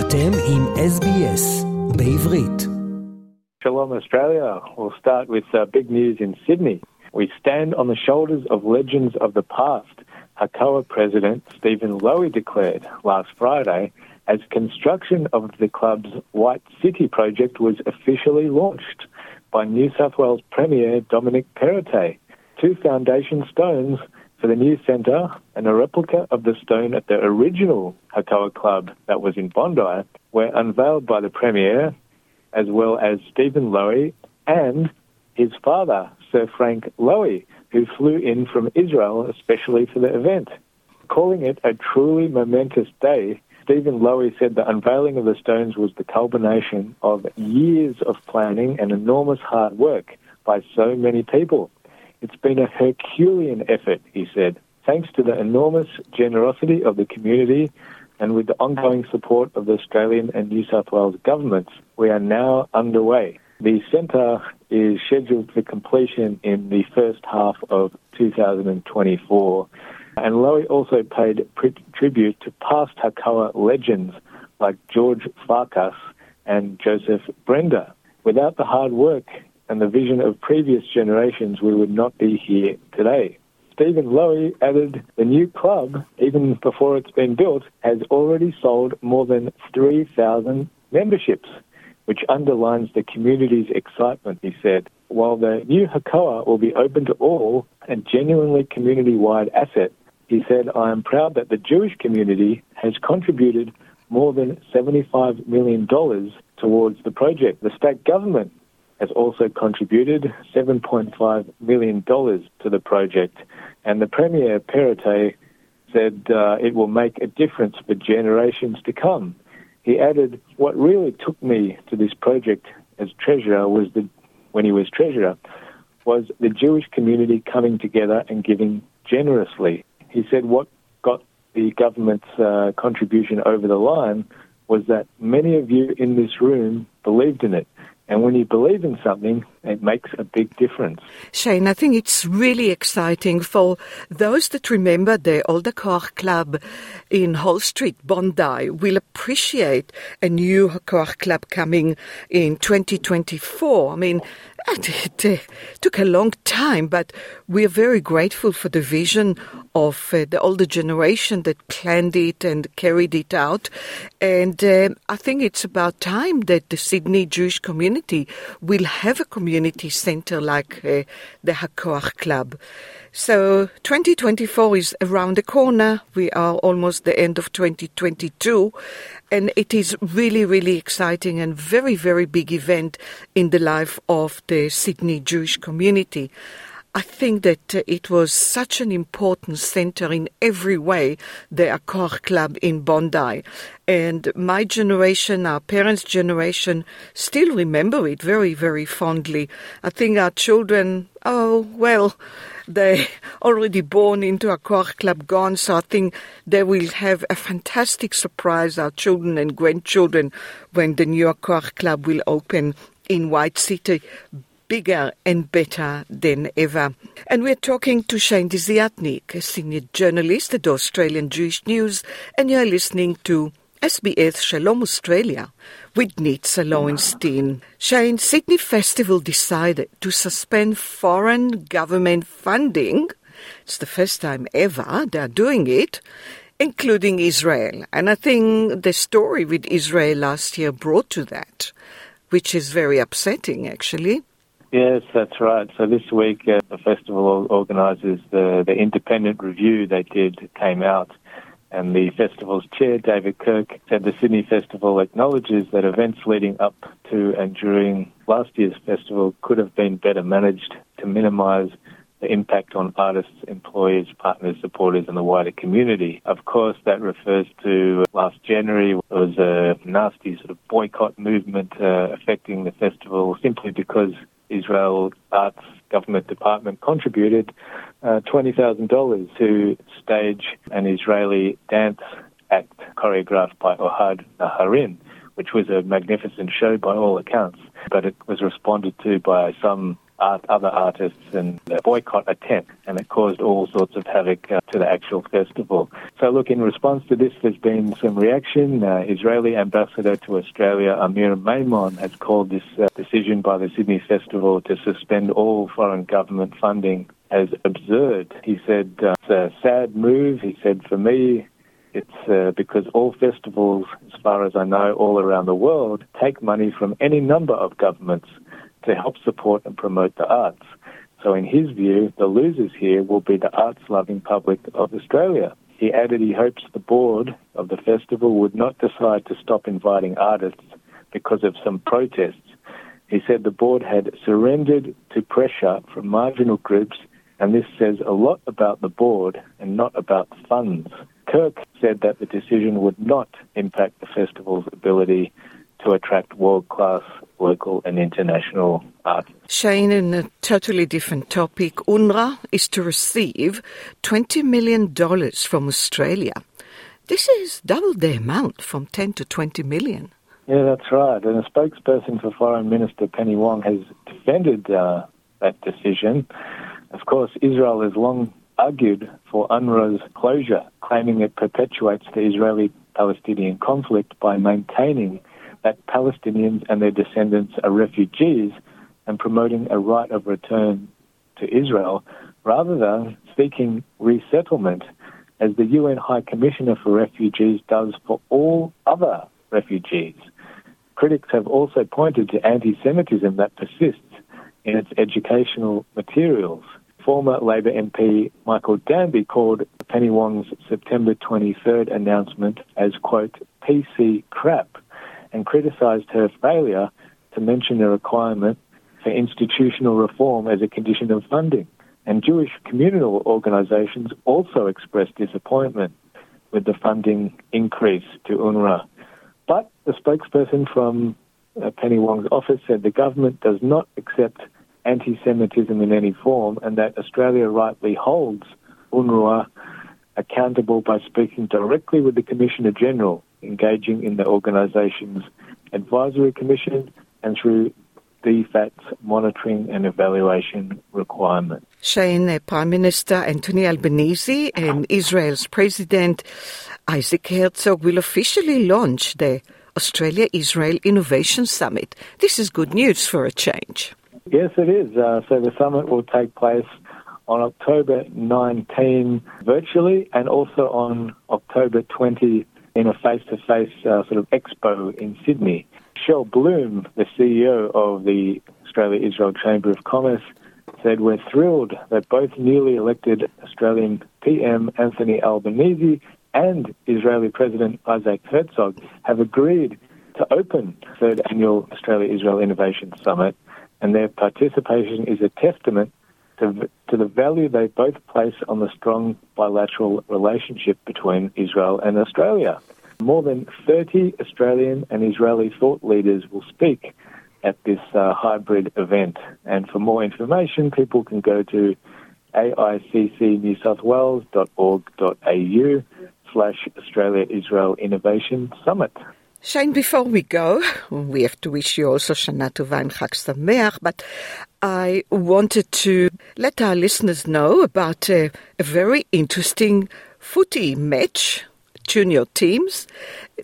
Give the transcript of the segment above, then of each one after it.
אתם עם SBS בעברית. Shalom Australia. We'll start with uh, big news in Sydney. We stand on the shoulders of legends of the past. Hakoah President Stephen Lowy declared last Friday as construction of the club's White City project was officially launched by New South Wales Premier Dominic Perrottet. Two foundation stones for the new centre and a replica of the stone at the original Hakoah Club that was in Bondi were unveiled by the Premier as well as Stephen Lowy and his father, Sir Frank Lowy, who flew in from Israel especially for the event. Calling it a truly momentous day, Stephen Lowy said the unveiling of the stones was the culmination of years of planning and enormous hard work by so many people. It's been a Herculean effort, he said. Thanks to the enormous generosity of the community and with the ongoing support of the Australian and New South Wales governments, we are now underway. The centre is scheduled for completion in the first half of 2024. And Lowy also paid tribute to past Hakoah legends like George Farkas and Joseph Brenda. Without the hard work and the vision of previous generations, we would not be here today. Stephen Lowy added the new club, even before it's been built, has already sold more than 3,000 memberships, which underlines the community's excitement, he said. While the new Hakoah will be open to all, a genuinely community-wide asset, he said, I am proud that the Jewish community has contributed more than $75 million towards the project. The state government has also contributed $7.5 million to the project. And the Premier Perrottet said uh, it will make a difference for generations to come. He added, what really took me to this project as treasurer was the, when he was treasurer, was the Jewish community coming together and giving generously. He said what got the government's uh, contribution over the line was that many of you in this room believed in it. And when you believe in something, it makes a big difference. Shane, I think it's really exciting for those that remember the Older Hakoah Club in Hall Street, Bondi, will appreciate a new Hakoah Club coming in 2024. I mean, it, uh, took a long time, but we're very grateful for the vision of uh, the older generation that planned it and carried it out. And uh, I think it's about time that the Sydney Jewish community will have a community centre like uh, the Hakoah Club. So 2024 is around the corner. We are almost the end of 2022 and it is really, really exciting and very, very big event in the life of the Sydney Jewish community. I think that uh, it was such an important center in every way, the Hakoah Club in Bondi. And my generation, our parents' generation, still remember it very, very fondly. I think our children, oh, well, they already born into a Hakoah Club gone, so I think they will have a fantastic surprise, our children and grandchildren, when the new Hakoah Club will open in White City bigger and better than ever. And we're talking to Shane Desiatnik, a senior journalist at Australian Jewish News, and you're listening to SBS Shalom Australia with Nitza Lowenstein. Shane, Sydney Festival decided to suspend foreign government funding. It's the first time ever they're doing it, including Israel. And I think the story with Israel last year brought to that, which is very upsetting, actually. Yes, that's right. So this week, uh, the festival organises the, the independent review they did came out, and the festival's chair, David Kirk, said the Sydney Festival acknowledges that events leading up to and during last year's festival could have been better managed to minimise the impact on artists, employees, partners, supporters, and the wider community. Of course, that refers to last January. There was a nasty sort of boycott movement uh, affecting the festival simply because Israel Arts Government Department contributed uh, $20,000 to stage an Israeli dance act choreographed by Ohad Naharin, which was a magnificent show by all accounts. But it was responded to by some other artists and boycott a tent, and it caused all sorts of havoc uh, to the actual festival. So, look, in response to this, there's been some reaction. Uh, Israeli ambassador to Australia, Amir Maimon, has called this uh, decision by the Sydney Festival to suspend all foreign government funding as absurd. He said uh, it's a sad move. He said, for me, it's uh, because all festivals, as far as I know, all around the world, take money from any number of governments to help support and promote the arts. So, in his view, the losers here will be the arts loving public of Australia. He added he hopes the board of the festival would not decide to stop inviting artists because of some protests. He said the board had surrendered to pressure from marginal groups, and this says a lot about the board and not about funds. Kirk said that the decision would not impact the festival's ability to attract world class local and international artists. Shane, in a totally different topic, UNRWA is to receive $20 million from Australia. This is double the amount from 10 to 20 million. Yeah, that's right. And a spokesperson for Foreign Minister Penny Wong has defended uh, that decision. Of course, Israel has long argued for UNRWA's closure, claiming it perpetuates the Israeli Palestinian conflict by maintaining that Palestinians and their descendants are refugees and promoting a right of return to Israel rather than seeking resettlement as the UN High Commissioner for Refugees does for all other refugees. Critics have also pointed to anti Semitism that persists in its educational materials. Former Labor MP Michael Danby called Penny Wong's September 23rd announcement as, quote, PC crap and criticised her failure to mention the requirement for institutional reform as a condition of funding. And Jewish communal organisations also expressed disappointment with the funding increase to UNRWA. But the spokesperson from uh, Penny Wong's office said the government does not accept anti Semitism in any form and that Australia rightly holds UNRWA accountable by speaking directly with the Commissioner General engaging in the organisation's advisory commission and through DFAT's monitoring and evaluation requirement. Shane, uh, Prime Minister Anthony Albanese and Israel's President Isaac Herzog will officially launch the Australia Israel Innovation Summit. This is good news for a change. Yes, it is. Uh, so the summit will take place on October 19 virtually and also on October 20 in a face-to-face uh, sort of expo in Sydney. Shell Bloom, the CEO of the Australia-Israel Chamber of Commerce, said, We're thrilled that both newly elected Australian PM Anthony Albanese and Israeli President Isaac Herzog have agreed to open the third annual Australia-Israel Innovation Summit, and their participation is a testament to, to the value they both place on the strong bilateral relationship between Israel and Australia. More than 30 Australian and Israeli thought leaders will speak at this uh, hybrid event. And for more information, people can go to aiccnewsouthwales.org.au slash Australia Israel Innovation Summit. Shane, before we go, we have to wish you also Shana Tova and Sameach, but I wanted to let our listeners know about a, a very interesting footy match, junior teams,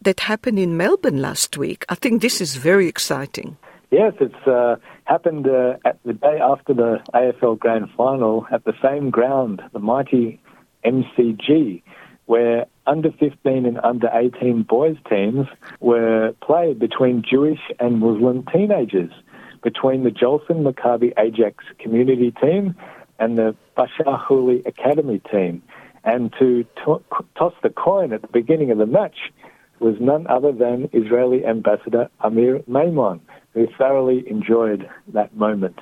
that happened in Melbourne last week. I think this is very exciting. Yes, it's uh, happened uh, at the day after the AFL Grand Final at the same ground, the mighty MCG, where under 15 and under 18 boys teams were played between Jewish and Muslim teenagers, between the Jolson Maccabi Ajax community team and the Bashar Houli Academy team. And to to- toss the coin at the beginning of the match was none other than Israeli Ambassador Amir Maimon, who thoroughly enjoyed that moment.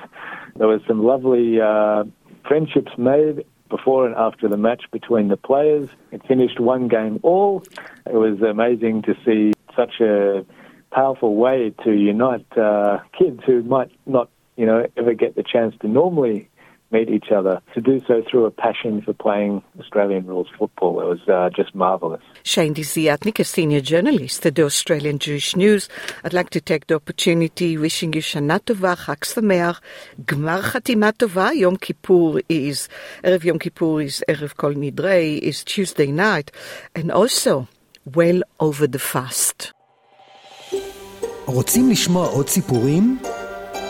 There was some lovely uh, friendships made before and after the match between the players. It finished one game all. It was amazing to see such a powerful way to unite uh, kids who might not, you know, ever get the chance to normally meet each other. To do so through a passion for playing Australian rules football, it was uh, just marvellous. Shane Desiatnik, a senior journalist at the Australian Jewish News. I'd like to take the opportunity wishing you Shana Tova, Chag Sameach, Gmar Chatima Tova. Yom Kippur is, Erev Yom Kippur is Erev Kol Nidrei, is Tuesday night, and also well over the fast. רוצים לשמוע עוד סיפורים?